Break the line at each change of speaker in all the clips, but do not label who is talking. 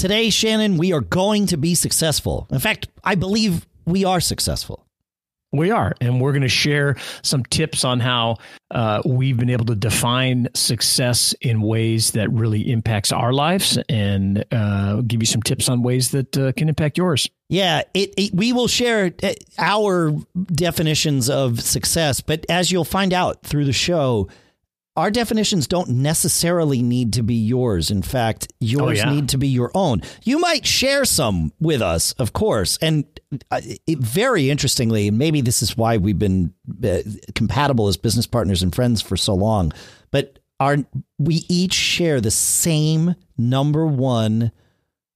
Today, Shannon, we are going to be successful. In fact, I believe we are successful.
We are, and we're going to share some tips on how uh, we've been able to define success in ways that really impacts our lives, and uh, give you some tips on ways that uh, can impact yours.
Yeah, it, it, we will share uh, our definitions of success, but as you'll find out through the show, our definitions don't necessarily need to be yours. In fact, yours oh, yeah. need to be your own. You might share some with us, of course. And uh, it, very interestingly, and maybe this is why we've been uh, compatible as business partners and friends for so long, but our we each share the same number one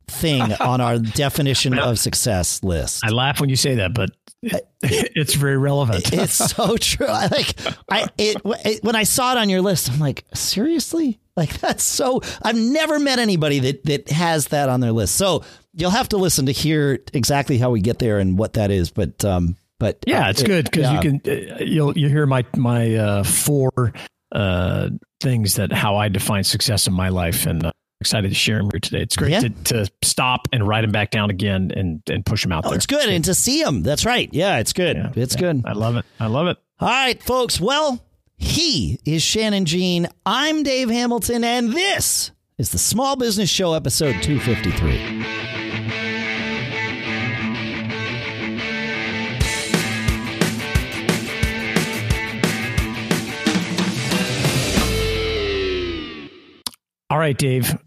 thing on our definition of success list.
I laugh when you say that, but it's very relevant.
it's so true. I like I it, it, when I saw it on your list, I'm like, seriously? Like that's so I've never met anybody that that has that on their list. So you'll have to listen to hear exactly how we get there and what that is, but um but
yeah, uh, it's good because yeah. you can uh, you'll you hear my my uh, four uh, things that how I define success in my life and uh, excited to share them here today. It's great yeah. to, to stop and write them back down again and, and push them out
oh,
there.
It's good. And to see them. That's right. Yeah, it's good. Yeah, it's yeah. good.
I love it. I love it.
All right, folks. Well, he is Shannon Jean. I'm Dave Hamilton, and this is the Small Business Show, episode 253.
All right, Dave.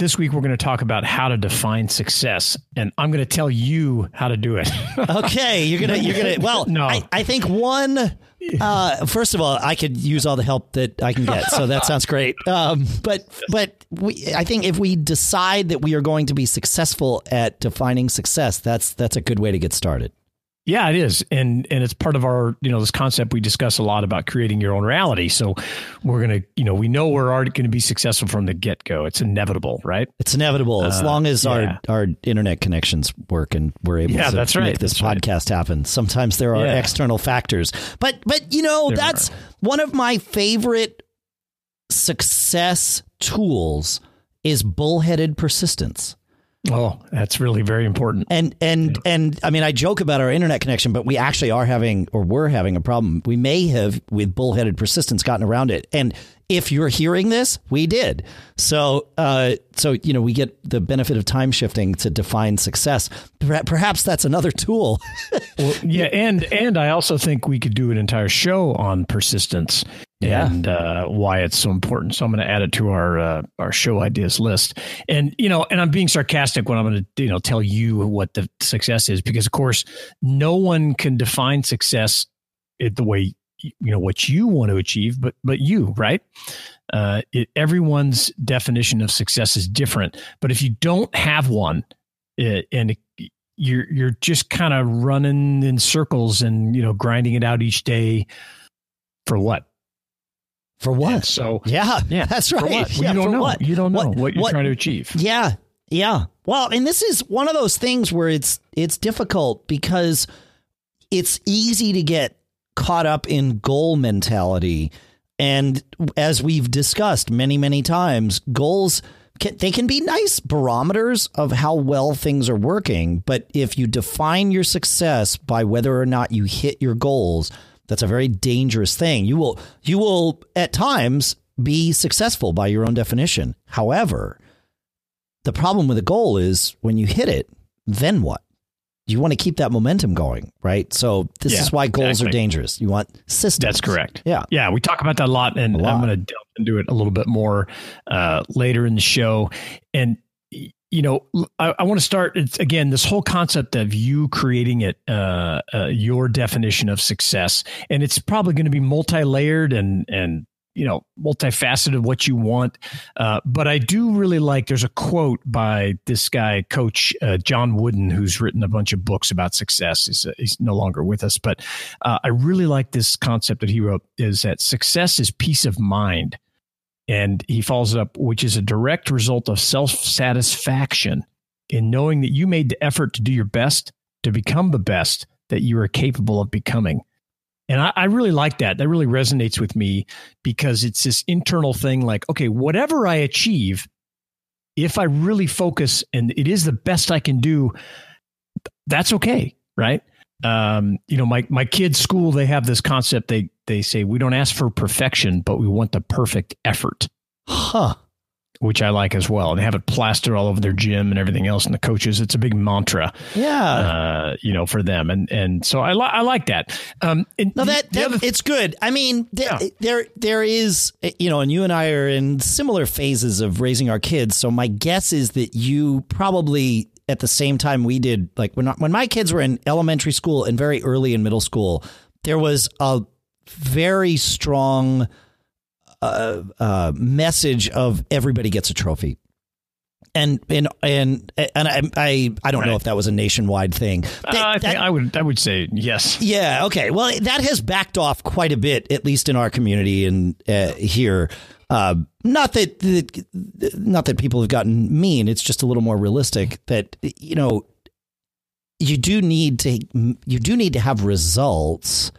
This week, we're going to talk about how to define success, and I'm going to tell you how to do it.
okay, you're gonna, you're gonna. Well, no, I, I think one. Uh, first of all, I could use all the help that I can get, so that sounds great. Um, but, but we, I think if we decide that we are going to be successful at defining success, that's that's a good way to get started.
Yeah, it is, and and it's part of our you know this concept we discuss a lot about creating your own reality. So we're gonna you know we know we're already going to be successful from the get go. It's inevitable, right?
It's inevitable as uh, long as yeah. our our internet connections work and we're able yeah, to that's right. make this that's podcast right. happen. Sometimes there are yeah. external factors, but but you know there that's are. one of my favorite success tools is bullheaded persistence.
Oh, that's really very important.
And and yeah. and I mean, I joke about our internet connection, but we actually are having or we're having a problem. We may have, with bullheaded persistence, gotten around it. And if you're hearing this, we did. So, uh, so you know, we get the benefit of time shifting to define success. Perhaps that's another tool.
well, yeah, and and I also think we could do an entire show on persistence yeah. and uh, why it's so important. So I'm going to add it to our uh, our show ideas list. And you know, and I'm being sarcastic when I'm going to you know tell you what the success is because of course no one can define success the way you know what you want to achieve, but but you right. Uh, it, everyone's definition of success is different, but if you don't have one, it, and it, you're you're just kind of running in circles and you know grinding it out each day for what
for what?
And so
yeah, yeah, that's right.
Well, yeah, you don't know. What? You don't know what, what you're what, trying to achieve.
Yeah, yeah. Well, and this is one of those things where it's it's difficult because it's easy to get caught up in goal mentality, and as we've discussed many many times, goals. Can, they can be nice barometers of how well things are working, but if you define your success by whether or not you hit your goals, that's a very dangerous thing. You will you will at times be successful by your own definition. However, the problem with a goal is when you hit it, then what? You want to keep that momentum going, right? So this yeah, is why goals exactly. are dangerous. You want systems.
That's correct.
Yeah,
yeah. We talk about that a lot, and a lot. I'm going to delve into it a little bit more uh, later in the show. And you know, I, I want to start it's, again this whole concept of you creating it, uh, uh, your definition of success, and it's probably going to be multi-layered and and you know multifaceted what you want. Uh, but I do really like. There's a quote by this guy, Coach uh, John Wooden, who's written a bunch of books about success. He's, uh, he's no longer with us, but uh, I really like this concept that he wrote. Is that success is peace of mind and he follows up, which is a direct result of self satisfaction in knowing that you made the effort to do your best to become the best that you are capable of becoming. And I, I, really like that. That really resonates with me because it's this internal thing like, okay, whatever I achieve if I really focus and it is the best I can do, that's okay, right? Um, you know, my my kids' school they have this concept. They they say we don't ask for perfection, but we want the perfect effort.
Huh
which I like as well. And they have it plastered all over their gym and everything else. And the coaches, it's a big mantra,
yeah,
uh, you know, for them. And and so I, li- I like that. Um,
no, that, that th- it's good. I mean, yeah. there there is, you know, and you and I are in similar phases of raising our kids. So my guess is that you probably at the same time we did, like when when my kids were in elementary school and very early in middle school, there was a very strong uh, uh, message of everybody gets a trophy. And and and and I I, I don't right. know if that was a nationwide thing.
uh, I, that, I would I would say yes.
Yeah. Okay. Well, that has backed off quite a bit, at least in our community and uh, here. Uh, not that, that not that people have gotten mean. It's just a little more realistic. That you know, you do need to you do need to have results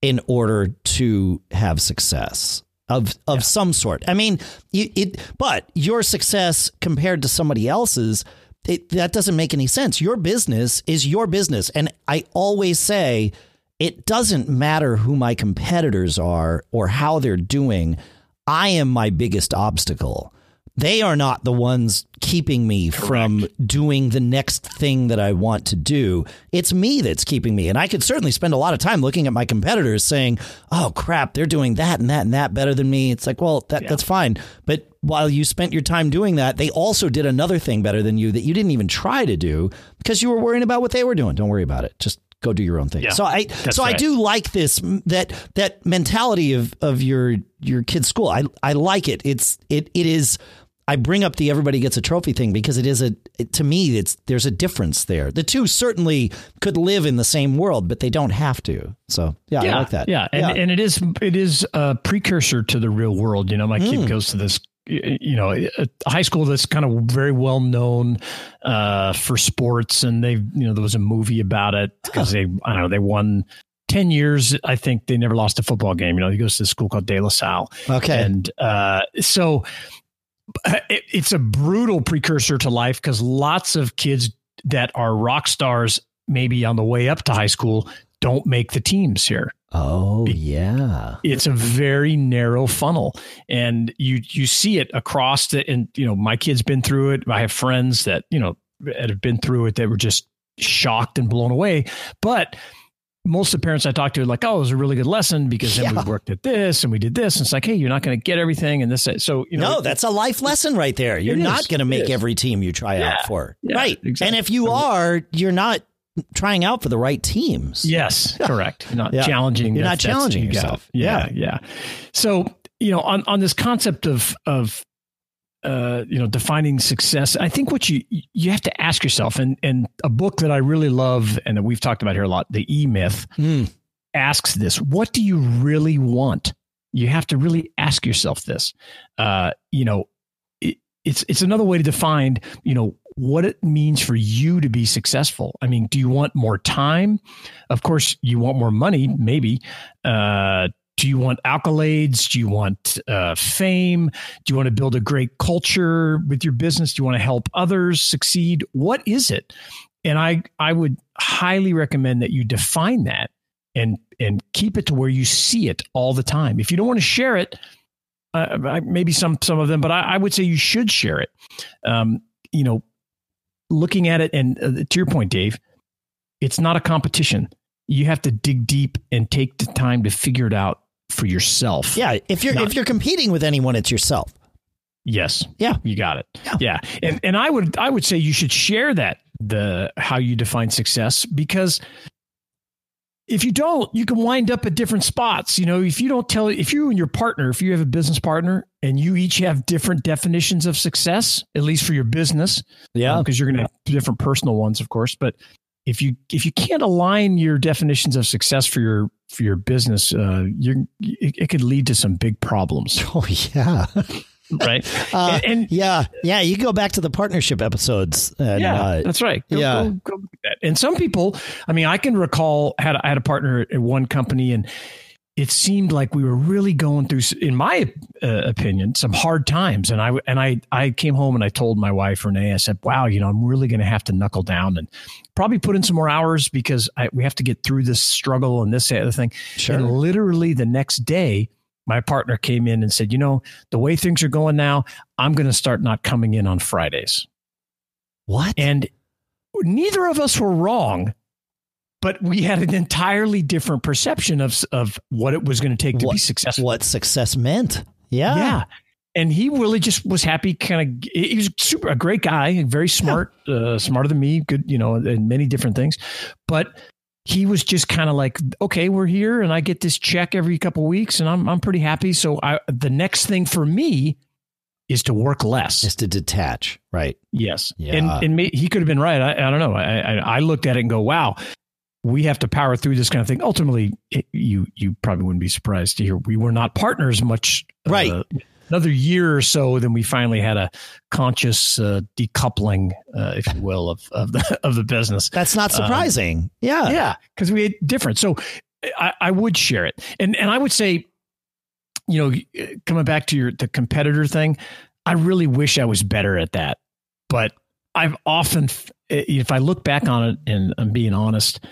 in order to have success of of yeah. some sort. I mean, you, it but your success compared to somebody else's it, that doesn't make any sense. Your business is your business, and I always say it doesn't matter who my competitors are or how they're doing. I am my biggest obstacle they are not the ones keeping me Correct. from doing the next thing that I want to do. It's me that's keeping me. And I could certainly spend a lot of time looking at my competitors saying, oh, crap, they're doing that and that and that better than me. It's like, well, that, yeah. that's fine. But while you spent your time doing that, they also did another thing better than you that you didn't even try to do because you were worrying about what they were doing. Don't worry about it. Just go do your own thing. Yeah, so I so right. I do like this that that mentality of of your your kid's school. I I like it. It's it it is I bring up the everybody gets a trophy thing because it is a to me it's there's a difference there. The two certainly could live in the same world, but they don't have to. So yeah, yeah I like that.
Yeah, and, yeah. and it is it is a precursor to the real world. You know, my mm. kid goes to this you know a high school that's kind of very well known uh, for sports, and they you know there was a movie about it because they I don't know they won 10 years, I think they never lost a football game. You know, he goes to a school called De La Salle.
Okay.
And uh, so it, it's a brutal precursor to life because lots of kids that are rock stars, maybe on the way up to high school, don't make the teams here.
Oh yeah,
it's a very narrow funnel, and you you see it across the. And you know, my kid's been through it. I have friends that you know that have been through it that were just shocked and blown away. But most of the parents I talked to are like, "Oh, it was a really good lesson because then yeah. we worked at this and we did this." And it's like, "Hey, you're not going to get everything." And this, so you know,
no, that's a life lesson right there. You're not going to make every team you try yeah. out for, yeah, right? Exactly. And if you are, you're not trying out for the right teams.
Yes, correct. You're not challenging.
You're not challenging yourself.
Yeah, yeah. So you know, on on this concept of of uh, you know, defining success. I think what you you have to ask yourself, and and a book that I really love and that we've talked about here a lot, the E Myth, mm. asks this: What do you really want? You have to really ask yourself this. Uh, you know, it, it's it's another way to define, you know, what it means for you to be successful. I mean, do you want more time? Of course, you want more money, maybe. Uh, do you want accolades? Do you want uh, fame? Do you want to build a great culture with your business? Do you want to help others succeed? What is it? And I I would highly recommend that you define that and and keep it to where you see it all the time. If you don't want to share it, uh, maybe some some of them, but I, I, would say you should share it. Um, you know, looking at it, and uh, to your point, Dave, it's not a competition. You have to dig deep and take the time to figure it out for yourself.
Yeah, if you're Not, if you're competing with anyone, it's yourself.
Yes.
Yeah.
You got it. Yeah. yeah. And and I would I would say you should share that the how you define success because if you don't, you can wind up at different spots. You know, if you don't tell if you and your partner, if you have a business partner and you each have different definitions of success, at least for your business.
Yeah.
Because um, you're gonna have different personal ones, of course. But if you if you can't align your definitions of success for your for your business, uh, you it, it could lead to some big problems.
Oh yeah.
right.
Uh, and, and, yeah, yeah, you go back to the partnership episodes. And,
yeah, uh, that's right. Go, yeah. Go, go and some people, I mean, I can recall had I had a partner at one company, and it seemed like we were really going through, in my uh, opinion, some hard times. And I and I I came home and I told my wife Renee, I said, "Wow, you know, I'm really going to have to knuckle down and probably put in some more hours because I, we have to get through this struggle and this other thing." Sure. And literally the next day, my partner came in and said, "You know, the way things are going now, I'm going to start not coming in on Fridays."
What?
And neither of us were wrong but we had an entirely different perception of of what it was going to take to
what,
be successful.
What success meant. Yeah.
Yeah. And he really just was happy. Kind of, he was super a great guy, very smart, yeah. uh, smarter than me. Good, you know, and many different things. But he was just kind of like, okay, we're here, and I get this check every couple weeks, and I'm I'm pretty happy. So I, the next thing for me is to work less,
is to detach, right?
Yes, yeah. and and me, he could have been right. I, I don't know. I, I I looked at it and go, wow, we have to power through this kind of thing. Ultimately, it, you you probably wouldn't be surprised to hear we were not partners much.
Uh, right.
Uh, another year or so, then we finally had a conscious uh, decoupling, uh, if you will, of of the of the business.
That's not um, surprising. Um, yeah,
yeah, because we had different. So I, I would share it, and and I would say, you know, coming back to your the competitor thing, I really wish I was better at that, but I've often, if I look back on it and I'm being honest,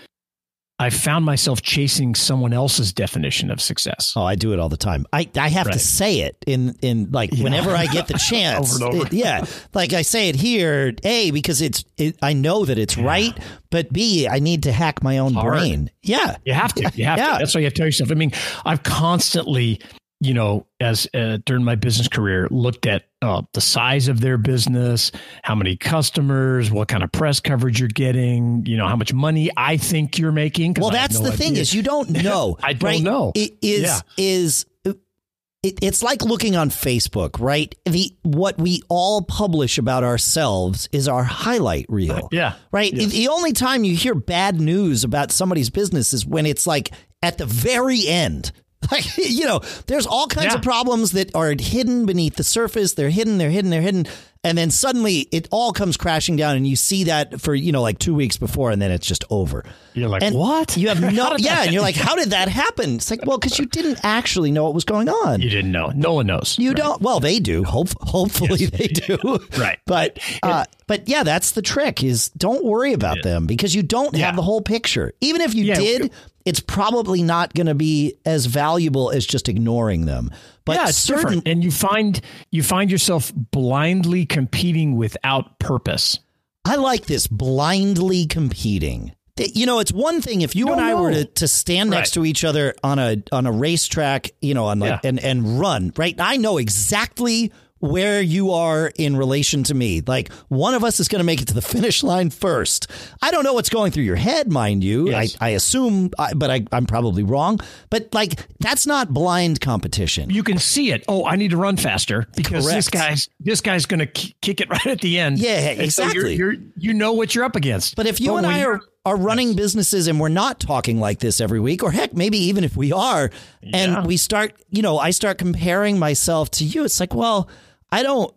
I found myself chasing someone else's definition of success.
Oh, I do it all the time. I, I have right. to say it in in like yeah. whenever I get the chance. over and over. It, yeah, like I say it here. A because it's it, I know that it's yeah. right, but B I need to hack my own brain. Yeah,
you have to. You have yeah. to. That's why you have to tell yourself. I mean, I've constantly you know, as uh, during my business career, looked at uh, the size of their business, how many customers, what kind of press coverage you're getting, you know, how much money I think you're making.
Well, that's no the idea. thing is you don't know.
I don't
right?
know.
It is yeah. is it, it's like looking on Facebook, right? The what we all publish about ourselves is our highlight reel.
Yeah.
Right? Yes. The only time you hear bad news about somebody's business is when it's like at the very end Like, you know, there's all kinds yeah. of problems that are hidden beneath the surface. They're hidden, they're hidden, they're hidden. And then suddenly it all comes crashing down and you see that for, you know, like two weeks before and then it's just over.
You're like,
and
what?
You have no, yeah. And you're like, how did that happen? It's like, well, because you didn't actually know what was going on.
You didn't know. No one knows.
You right. don't. Well, they do. Hope, hopefully yes, they do.
right.
But, uh, but yeah, that's the trick is don't worry about yeah. them because you don't yeah. have the whole picture. Even if you did, it's probably not going to be as valuable as just ignoring them. But
yeah, it's certain, different. and you find you find yourself blindly competing without purpose.
I like this blindly competing. You know, it's one thing if you no, and I no. were to, to stand next right. to each other on a on a racetrack, you know, on like, yeah. and and run. Right, I know exactly where you are in relation to me. Like one of us is going to make it to the finish line first. I don't know what's going through your head, mind you. Yes. I, I assume, but I, I'm probably wrong. But like that's not blind competition.
You can see it. Oh, I need to run faster because Correct. this guy's this guy's going to kick it right at the end.
Yeah, exactly.
So you're, you're, you know what you're up against.
But if you but and I are are running businesses and we're not talking like this every week, or heck, maybe even if we are, yeah. and we start, you know, I start comparing myself to you, it's like, well, I don't.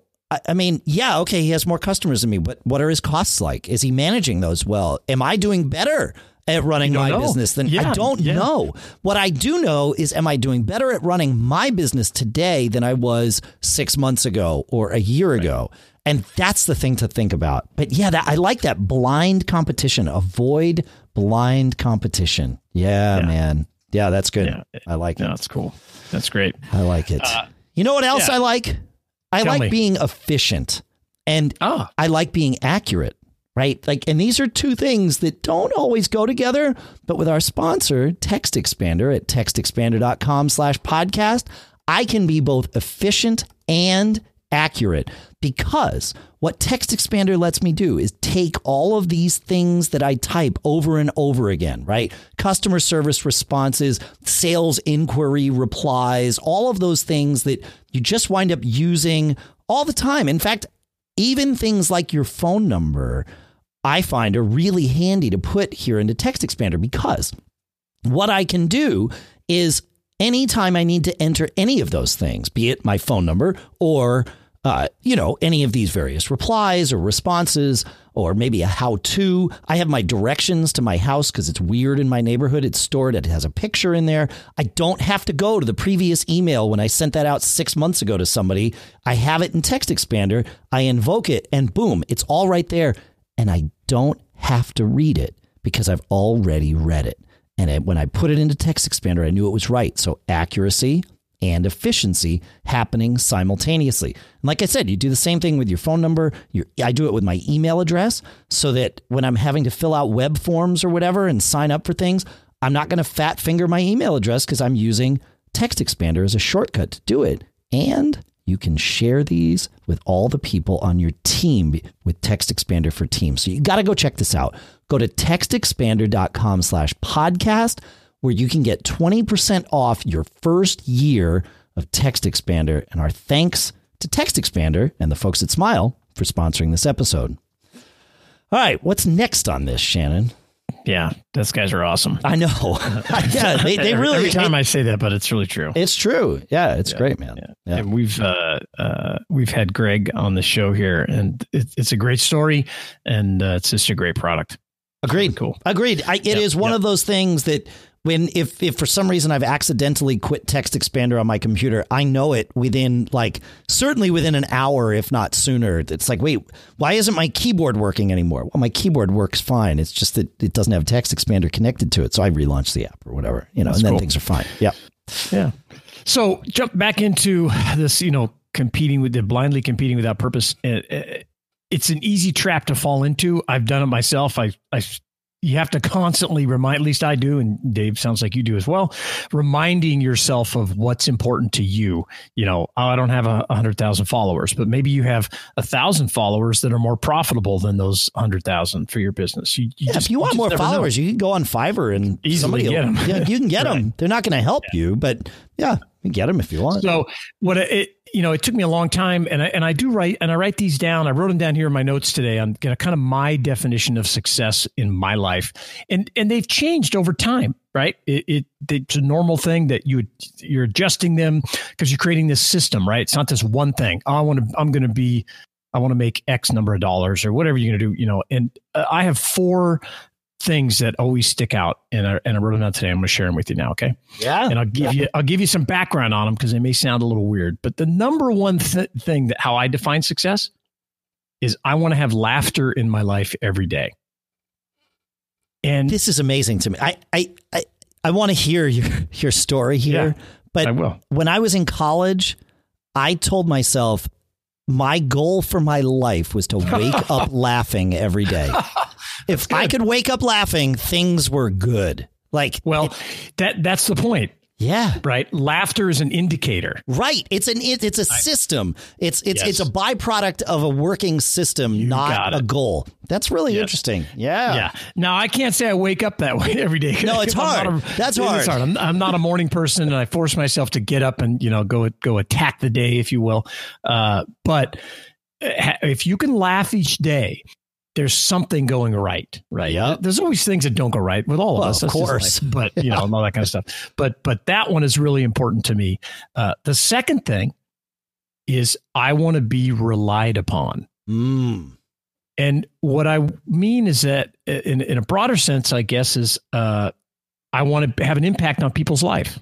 I mean, yeah, okay, he has more customers than me, but what are his costs like? Is he managing those well? Am I doing better at running my know. business than yeah, I don't yeah. know. What I do know is am I doing better at running my business today than I was 6 months ago or a year right. ago? And that's the thing to think about. But yeah, that, I like that blind competition. Avoid blind competition. Yeah, yeah. man. Yeah, that's good. I like it.
That's cool. That's great.
I like it. Uh, you know what else I like? I Tell like me. being efficient and oh. I like being accurate, right? Like, and these are two things that don't always go together, but with our sponsor, Text Expander at textexpander.com slash podcast, I can be both efficient and accurate because what Text Expander lets me do is take all of these things that I type over and over again, right? Customer service responses, sales inquiry replies, all of those things that you just wind up using all the time. In fact, even things like your phone number, I find are really handy to put here into Text Expander because what I can do is anytime I need to enter any of those things, be it my phone number or uh, you know, any of these various replies or responses, or maybe a how to. I have my directions to my house because it's weird in my neighborhood. It's stored, it has a picture in there. I don't have to go to the previous email when I sent that out six months ago to somebody. I have it in Text Expander. I invoke it, and boom, it's all right there. And I don't have to read it because I've already read it. And when I put it into Text Expander, I knew it was right. So accuracy, and efficiency happening simultaneously. And like I said, you do the same thing with your phone number. Your, I do it with my email address so that when I'm having to fill out web forms or whatever and sign up for things, I'm not going to fat finger my email address because I'm using Text Expander as a shortcut to do it. And you can share these with all the people on your team with Text Expander for Teams. So you got to go check this out. Go to textexpander.com slash podcast where you can get 20% off your first year of Text Expander. And our thanks to Text Expander and the folks at Smile for sponsoring this episode. All right, what's next on this, Shannon?
Yeah, those guys are awesome.
I know. yeah, they, they really.
Every time I say that, but it's really true.
It's true. Yeah, it's
yeah,
great, man.
Yeah. yeah. And we've uh, uh, we've had Greg on the show here, and it, it's a great story, and uh, it's just a great product.
Agreed.
Really cool.
Agreed. I, it yep, is one yep. of those things that when if if for some reason I've accidentally quit text expander on my computer, I know it within like certainly within an hour, if not sooner. It's like, wait, why isn't my keyboard working anymore? Well, my keyboard works fine. It's just that it doesn't have text expander connected to it. So I relaunch the app or whatever, you know, That's and then cool. things are fine. Yeah.
Yeah. So jump back into this, you know, competing with the blindly competing without purpose. Uh, uh, it's an easy trap to fall into. I've done it myself. I I you have to constantly remind, at least I do, and Dave sounds like you do as well, reminding yourself of what's important to you. You know, oh, I don't have a, hundred thousand followers, but maybe you have a thousand followers that are more profitable than those hundred thousand for your business. You, you
yeah,
just,
if you want you more followers, know. you can go on Fiverr and
easily get them.
Yeah, you can get right. them. They're not going to help yeah. you, but yeah, get them if you want.
So what it, you know, it took me a long time, and I and I do write and I write these down. I wrote them down here in my notes today you know, kind of my definition of success in my life, and and they've changed over time. Right, it, it it's a normal thing that you you're adjusting them because you're creating this system. Right, it's not just one thing. Oh, I want to. I'm going to be. I want to make X number of dollars or whatever you're going to do. You know, and uh, I have four things that always stick out, and I, and I wrote them down today. I'm going to share them with you now. Okay.
Yeah.
And I'll give
yeah.
you I'll give you some background on them because they may sound a little weird. But the number one th- thing that how I define success is I want to have laughter in my life every day.
And this is amazing to me. I I I, I want to hear your your story here. Yeah, but
I will.
when I was in college, I told myself my goal for my life was to wake up laughing every day. If I could wake up laughing, things were good. Like,
well, it, that that's the point.
Yeah.
Right. Laughter is an indicator.
Right. It's an it, it's a system. It's it's yes. it's a byproduct of a working system, you not a goal. That's really yes. interesting. Yeah.
Yeah. Now I can't say I wake up that way every day.
No, it's hard. A,
That's
hard.
It's hard. I'm, I'm, not a morning person, and I force myself to get up and you know go go attack the day, if you will. Uh, but uh, if you can laugh each day there's something going right, right?
Yeah.
There's always things that don't go right with all of
well,
us,
of course,
but you know, all that kind of stuff. But but that one is really important to me. Uh, the second thing is I want to be relied upon.
Mm.
And what I mean is that, in in a broader sense, I guess is uh, I want to have an impact on people's life.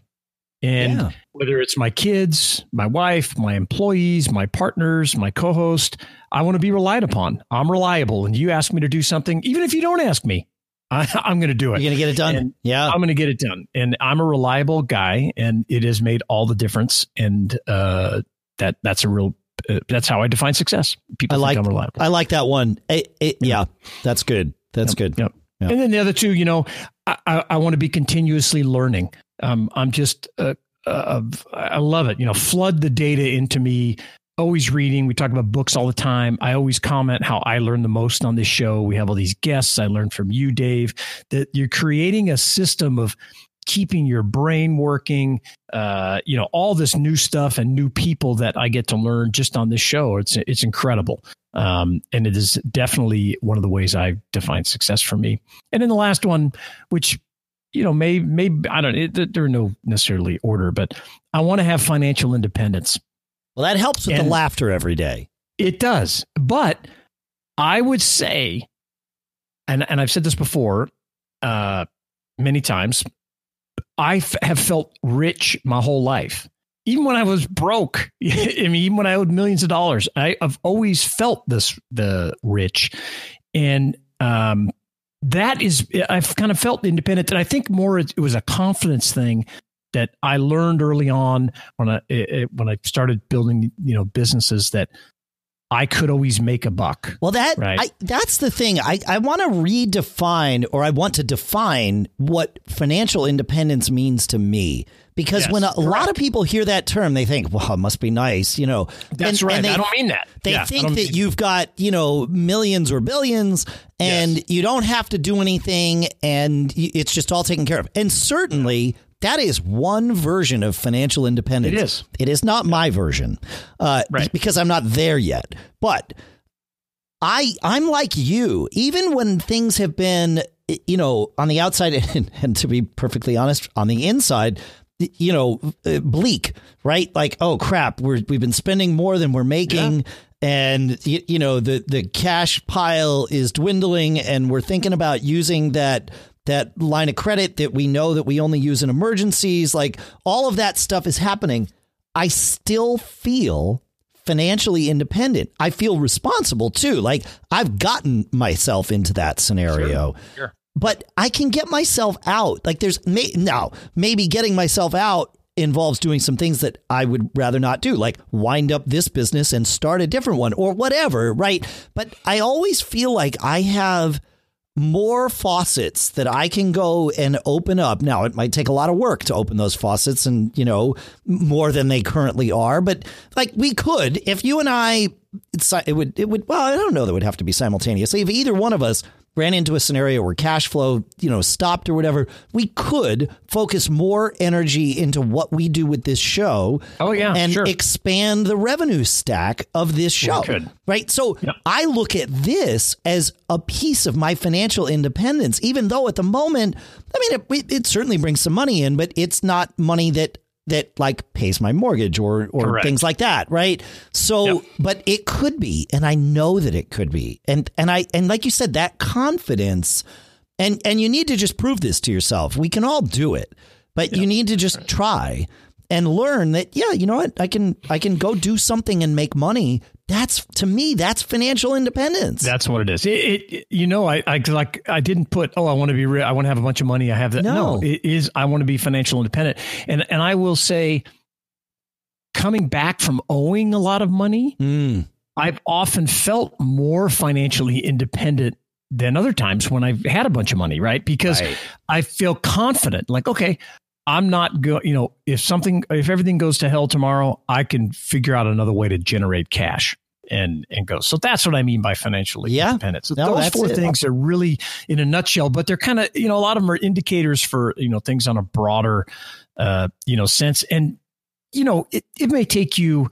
And yeah. whether it's my kids, my wife, my employees, my partners, my co host, I want to be relied upon. I'm reliable. And you ask me to do something, even if you don't ask me, I, am going to do it.
You're going to get it done.
And
yeah.
I'm going to get it done. And I'm a reliable guy, and it has made all the difference. And uh, that that's a real. Uh, that's how I define success. People I
like,
I'm reliable.
I like that one. It, it, yeah, that's good. That's
yep,
good.
Yep. Yep. And then the other two, you know, I, I, I want to be continuously learning. Um, I'm just, uh, uh, I love it. You know, flood the data into me. Always reading. We talk about books all the time. I always comment how I learn the most on this show. We have all these guests. I learned from you, Dave, that you're creating a system of keeping your brain working. Uh, you know, all this new stuff and new people that I get to learn just on this show. It's it's incredible. Um, and it is definitely one of the ways I define success for me. And then the last one, which you know, maybe, maybe I don't. It, there are no necessarily order, but I want to have financial independence.
Well, that helps with and the laughter every day.
It does. But I would say, and, and I've said this before uh, many times, I f- have felt rich my whole life. Even when I was broke, I mean, even when I owed millions of dollars, I, have always felt this the rich, and um, that is I've kind of felt independent, and I think more it, it was a confidence thing that I learned early on when I it, when I started building you know businesses that I could always make a buck.
Well, that right? I, that's the thing. I, I want to redefine or I want to define what financial independence means to me. Because yes, when a correct. lot of people hear that term, they think, "Well, it must be nice," you know.
That's and, right. And they, I don't mean that.
They
yeah,
think that you've got, you know, millions or billions, and yes. you don't have to do anything, and it's just all taken care of. And certainly, that is one version of financial independence.
It is.
It is not my version, uh, right. because I'm not there yet. But I I'm like you. Even when things have been, you know, on the outside, and, and to be perfectly honest, on the inside, you know, uh, bleak, right? Like, oh crap, we're we've been spending more than we're making. Yeah. And you, you know the the cash pile is dwindling, and we're thinking about using that that line of credit that we know that we only use in emergencies, like all of that stuff is happening. I still feel financially independent. I feel responsible too. Like I've gotten myself into that scenario. Sure. Sure. But I can get myself out. Like there's may, now maybe getting myself out involves doing some things that I would rather not do, like wind up this business and start a different one or whatever, right? But I always feel like I have more faucets that I can go and open up. Now, it might take a lot of work to open those faucets and, you know, more than they currently are, but like we could, if you and I, it would, it would, well, I don't know that would have to be simultaneously. If either one of us ran into a scenario where cash flow, you know, stopped or whatever, we could focus more energy into what we do with this show.
Oh yeah,
and
sure.
expand the revenue stack of this show. Right. So yep. I look at this as a piece of my financial independence, even though at the moment, I mean, it, it certainly brings some money in, but it's not money that that like pays my mortgage or or Correct. things like that, right? So, yep. but it could be, and I know that it could be, and and I and like you said, that confidence, and and you need to just prove this to yourself. We can all do it, but yep. you need to just try and learn that yeah, you know what, I can I can go do something and make money that's to me that's financial independence
that's what it is it, it, you know I, I like i didn't put oh i want to be rich i want to have a bunch of money i have that no. no it is i want to be financial independent and and i will say coming back from owing a lot of money mm. i've often felt more financially independent than other times when I've had a bunch of money, right? Because right. I feel confident, like, okay, I'm not go. You know, if something, if everything goes to hell tomorrow, I can figure out another way to generate cash and and go. So that's what I mean by financially yeah. independent. So no, those four it. things are really in a nutshell, but they're kind of you know a lot of them are indicators for you know things on a broader uh, you know sense. And you know it it may take you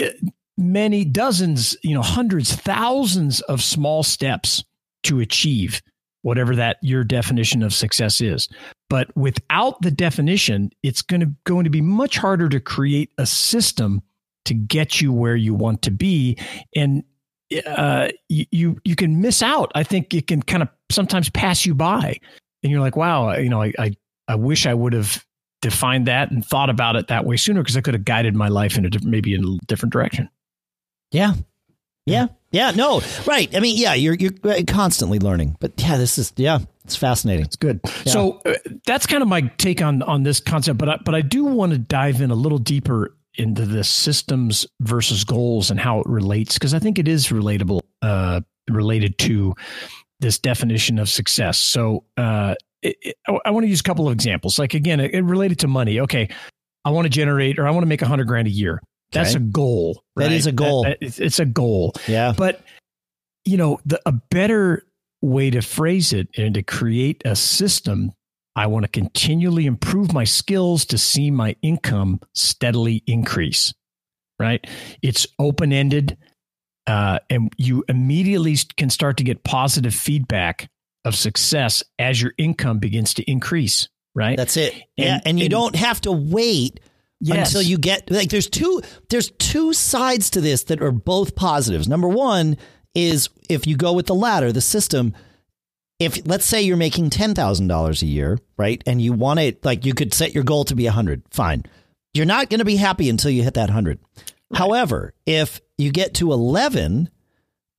uh, many dozens, you know, hundreds, thousands of small steps to achieve whatever that your definition of success is. But without the definition, it's going to going to be much harder to create a system to get you where you want to be, and uh, you you can miss out. I think it can kind of sometimes pass you by, and you're like, wow, you know, I I, I wish I would have defined that and thought about it that way sooner because I could have guided my life in a different, maybe in a different direction.
Yeah, yeah. Yeah, no, right. I mean, yeah, you're you're constantly learning, but yeah, this is yeah, it's fascinating.
It's good. Yeah. So uh, that's kind of my take on on this concept, but I, but I do want to dive in a little deeper into the systems versus goals and how it relates because I think it is relatable, uh, related to this definition of success. So uh, it, it, I want to use a couple of examples. Like again, it, it related to money. Okay, I want to generate or I want to make a hundred grand a year. That's a goal.
Right? That is a goal. That,
that, it's a goal.
Yeah.
But you know, the, a better way to phrase it and to create a system, I want to continually improve my skills to see my income steadily increase. Right? It's open ended, uh, and you immediately can start to get positive feedback of success as your income begins to increase. Right?
That's it. And, yeah, and you and, don't have to wait yes. until you get like there's two there's two sides to this that are both positives. Number one is if you go with the latter, the system. If let's say you're making ten thousand dollars a year, right, and you want it like you could set your goal to be a hundred, fine. You're not going to be happy until you hit that hundred. Right. However, if you get to eleven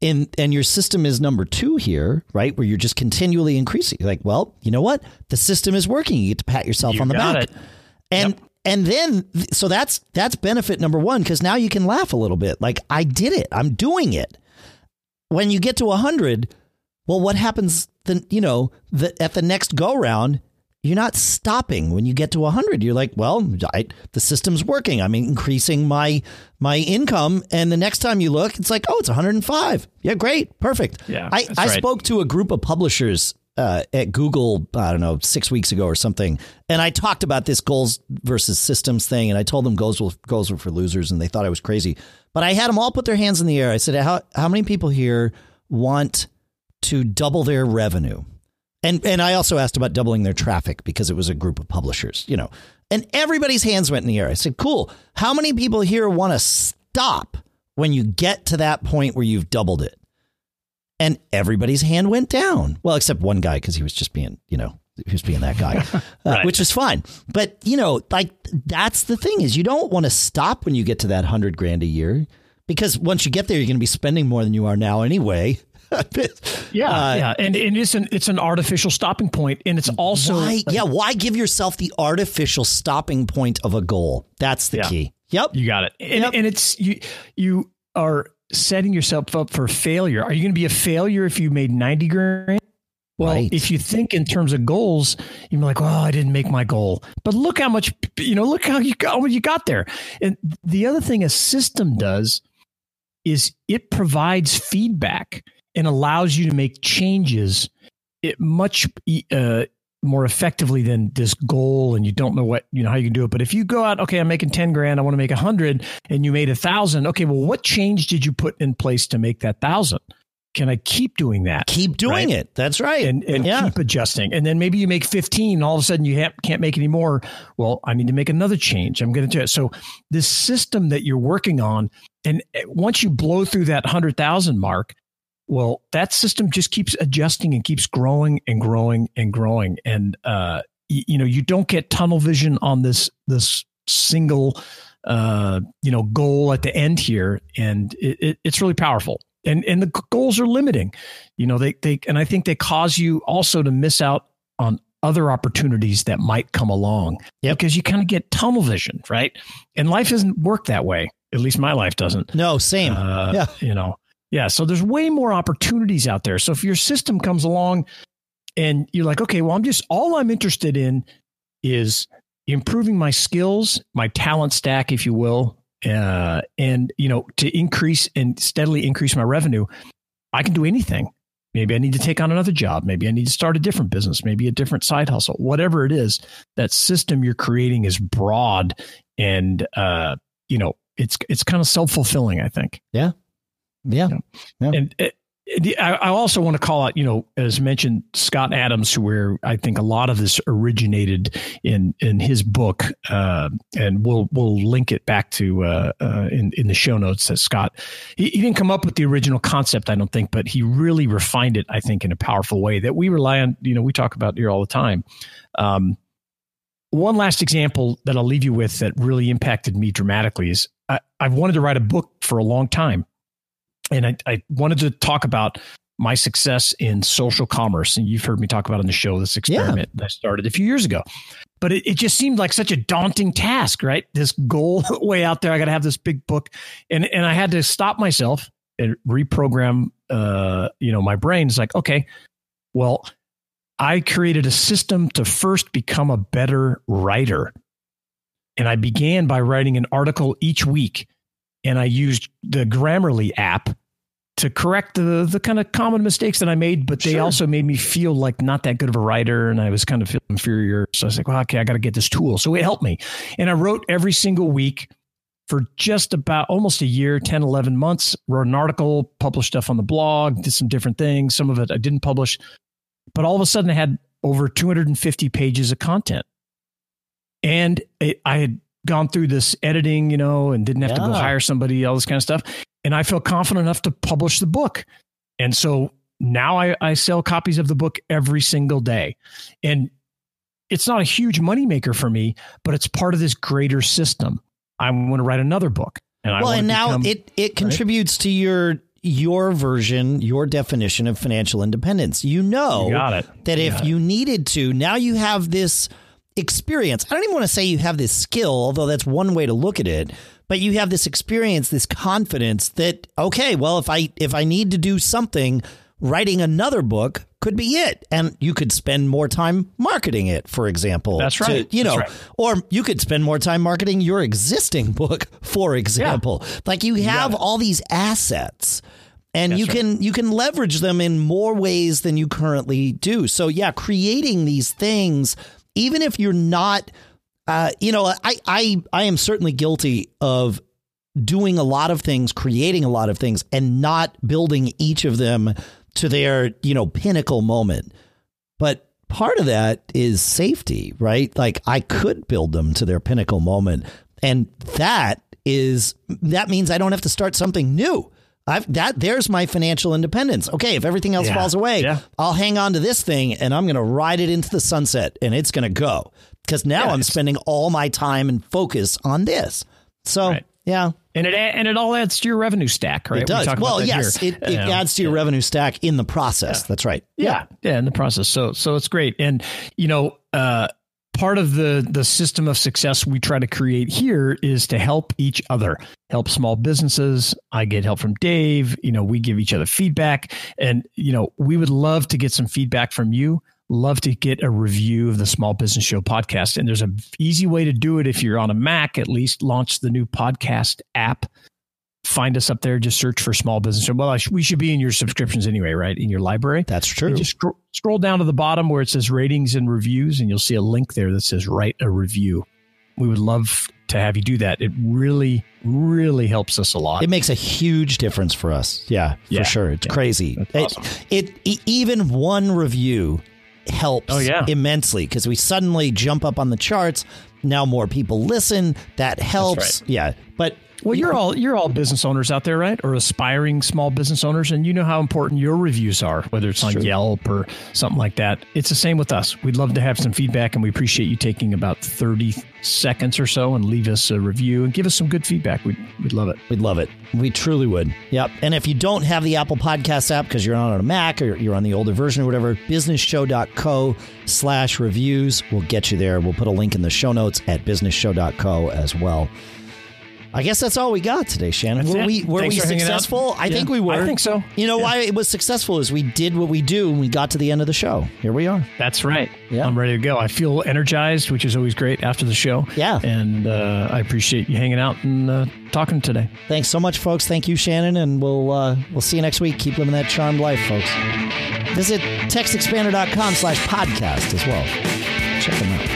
in and your system is number two here, right? Where you're just continually increasing. Like, well, you know what? The system is working. You get to pat yourself
you
on the back.
It.
And yep. And then so that's that's benefit number one because now you can laugh a little bit. Like, I did it. I'm doing it. When you get to a hundred, well, what happens then, you know, the, at the next go round, you're not stopping when you get to 100 you're like well I, the system's working i'm increasing my my income and the next time you look it's like oh it's 105 yeah great perfect
yeah
i, I right. spoke to a group of publishers uh, at google i don't know six weeks ago or something and i talked about this goals versus systems thing and i told them goals, goals were for losers and they thought i was crazy but i had them all put their hands in the air i said how, how many people here want to double their revenue and and I also asked about doubling their traffic because it was a group of publishers, you know. And everybody's hands went in the air. I said, "Cool. How many people here want to stop when you get to that point where you've doubled it?" And everybody's hand went down. Well, except one guy because he was just being, you know, he was being that guy, uh, right. which is fine. But you know, like that's the thing is you don't want to stop when you get to that hundred grand a year because once you get there, you're going to be spending more than you are now anyway.
yeah, uh, yeah, and, and it's an it's an artificial stopping point, and it's also
why, yeah. Why give yourself the artificial stopping point of a goal? That's the
yeah.
key. Yep,
you got it. And, yep. and it's you you are setting yourself up for failure. Are you going to be a failure if you made ninety grand? Well, right. if you think in terms of goals, you're like, "Oh, I didn't make my goal," but look how much you know. Look how you got you got there. And the other thing a system does is it provides feedback and allows you to make changes it much uh, more effectively than this goal and you don't know what you know how you can do it. But if you go out okay i'm making 10 grand i want to make a 100 and you made a thousand okay well what change did you put in place to make that thousand? Can i keep doing that?
Keep doing right? it. That's right.
And, and yeah. keep adjusting. And then maybe you make 15 all of a sudden you can't make any more. Well i need to make another change. I'm going to do it. So this system that you're working on and eh, once you blow through that 100000 mark well, that system just keeps adjusting and keeps growing and growing and growing. And uh, y- you know, you don't get tunnel vision on this this single uh, you know goal at the end here, and it, it, it's really powerful. And and the goals are limiting. You know, they they and I think they cause you also to miss out on other opportunities that might come along
yep.
because you kind of get tunnel vision, right? And life doesn't work that way. At least my life doesn't.
No, same.
Uh, yeah. You know, yeah. So there's way more opportunities out there. So if your system comes along and you're like, okay, well, I'm just all I'm interested in is improving my skills, my talent stack, if you will, uh, and you know, to increase and steadily increase my revenue, I can do anything. Maybe I need to take on another job. Maybe I need to start a different business, maybe a different side hustle, whatever it is. That system you're creating is broad and, uh, you know, it's, it's kind of self fulfilling, I think.
Yeah. Yeah.
yeah. And it, I also want to call out, you know, as mentioned, Scott Adams, where I think a lot of this originated in in his book, uh, and we'll we'll link it back to uh, uh, in in the show notes. That Scott he, he, didn't come up with the original concept, I don't think, but he really refined it, I think, in a powerful way that we rely on. You know, we talk about here all the time. Um, one last example that I'll leave you with that really impacted me dramatically is I, I've wanted to write a book for a long time and I, I wanted to talk about my success in social commerce. And you've heard me talk about on the show this experiment yeah. that I started a few years ago. But it, it just seemed like such a daunting task, right? This goal way out there. I got to have this big book. And, and I had to stop myself and reprogram, uh, you know, my brain. It's like, okay, well, I created a system to first become a better writer. And I began by writing an article each week and I used the Grammarly app to correct the the kind of common mistakes that I made, but they sure. also made me feel like not that good of a writer, and I was kind of feeling inferior. So I was like, well, okay, I got to get this tool. So it helped me, and I wrote every single week for just about almost a year 10 11 months wrote an article published stuff on the blog did some different things some of it i didn't publish but all of a sudden i had over 250 pages of content and it, i had gone through this editing, you know, and didn't have yeah. to go hire somebody, all this kind of stuff. And I feel confident enough to publish the book. And so now I, I sell copies of the book every single day. And it's not a huge moneymaker for me, but it's part of this greater system. I want to write another book.
And well, and now become, it it contributes right? to your your version, your definition of financial independence. You know
you got it.
that you if you needed to, now you have this experience. I don't even want to say you have this skill, although that's one way to look at it. But you have this experience, this confidence that okay, well, if I if I need to do something, writing another book could be it. And you could spend more time marketing it, for example.
That's right.
To, you know,
right.
or you could spend more time marketing your existing book, for example. Yeah. Like you have all these assets and That's you can right. you can leverage them in more ways than you currently do. So yeah, creating these things even if you're not uh, you know, I, I I am certainly guilty of doing a lot of things, creating a lot of things, and not building each of them to their, you know, pinnacle moment. But part of that is safety, right? Like I could build them to their pinnacle moment. And that is that means I don't have to start something new. I've that there's my financial independence. Okay, if everything else yeah. falls away, yeah. I'll hang on to this thing and I'm going to ride it into the sunset and it's going to go because now yeah, I'm spending all my time and focus on this. So, right. yeah,
and it and it all adds to your revenue stack, right?
It does. We well, yes, it, it adds to your revenue stack in the process. That's right.
Yeah. yeah, yeah, in the process. So so it's great. And you know, uh, part of the the system of success we try to create here is to help each other, help small businesses. I get help from Dave. You know, we give each other feedback, and you know, we would love to get some feedback from you love to get a review of the Small Business Show podcast. And there's an easy way to do it if you're on a Mac, at least launch the new podcast app. Find us up there. Just search for Small Business. Well, we should be in your subscriptions anyway, right? In your library.
That's true. You
just scroll, scroll down to the bottom where it says ratings and reviews, and you'll see a link there that says write a review. We would love to have you do that. It really, really helps us a lot.
It makes a huge difference for us. Yeah, yeah. for sure. It's yeah. crazy. Awesome. It, it even one review helps oh, yeah. immensely because we suddenly jump up on the charts. Now more people listen. That helps. Right. Yeah. But
well, you're all you're all business owners out there, right? Or aspiring small business owners, and you know how important your reviews are, whether it's on. Yelp or something like that. It's the same with us. We'd love to have some feedback, and we appreciate you taking about thirty seconds or so and leave us a review and give us some good feedback. We'd we'd love it.
We'd love it. We truly would. Yep. And if you don't have the Apple Podcast app because you're on a Mac or you're on the older version or whatever, businessshow.co slash reviews will get you there. We'll put a link in the show notes at businessshow.co as well. I guess that's all we got today, Shannon.
That's
were
it.
we were
Thanks
we successful? I yeah. think we were.
I think so.
You know yeah. why it was successful is we did what we do and we got to the end of the show. Here we are.
That's right. Yeah. I'm ready to go. I feel energized, which is always great after the show.
Yeah.
And uh, I appreciate you hanging out and uh, talking today.
Thanks so much, folks. Thank you, Shannon, and we'll uh, we'll see you next week. Keep living that charmed life, folks. Visit textexpander.com slash podcast as well. Check them out.